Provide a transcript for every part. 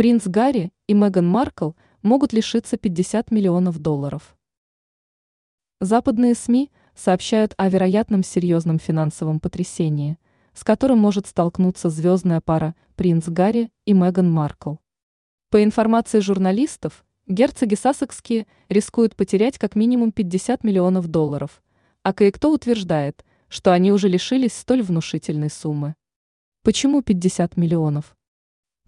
Принц Гарри и Меган Маркл могут лишиться 50 миллионов долларов. Западные СМИ сообщают о вероятном серьезном финансовом потрясении, с которым может столкнуться звездная пара принц Гарри и Меган Маркл. По информации журналистов, герцоги Сассекские рискуют потерять как минимум 50 миллионов долларов, а кое-кто утверждает, что они уже лишились столь внушительной суммы. Почему 50 миллионов?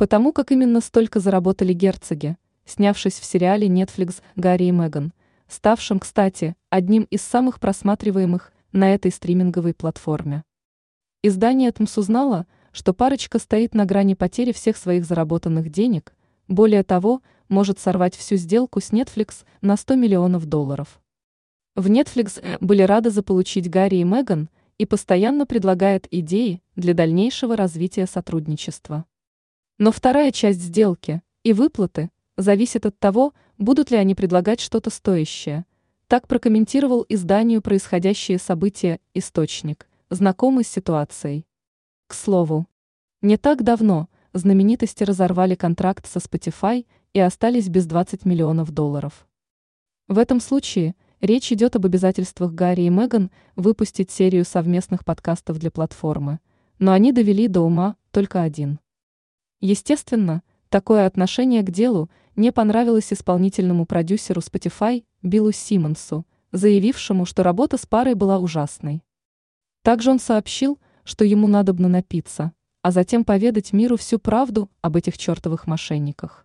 Потому как именно столько заработали герцоги, снявшись в сериале Netflix «Гарри и Меган», ставшем, кстати, одним из самых просматриваемых на этой стриминговой платформе. Издание ТМС узнало, что парочка стоит на грани потери всех своих заработанных денег, более того, может сорвать всю сделку с Netflix на 100 миллионов долларов. В Netflix были рады заполучить Гарри и Меган и постоянно предлагают идеи для дальнейшего развития сотрудничества. Но вторая часть сделки и выплаты зависит от того, будут ли они предлагать что-то стоящее. Так прокомментировал изданию происходящие события источник, знакомый с ситуацией. К слову, не так давно знаменитости разорвали контракт со Spotify и остались без 20 миллионов долларов. В этом случае речь идет об обязательствах Гарри и Меган выпустить серию совместных подкастов для платформы, но они довели до ума только один. Естественно, такое отношение к делу не понравилось исполнительному продюсеру Spotify Биллу Симмонсу, заявившему, что работа с парой была ужасной. Также он сообщил, что ему надобно напиться, а затем поведать миру всю правду об этих чертовых мошенниках.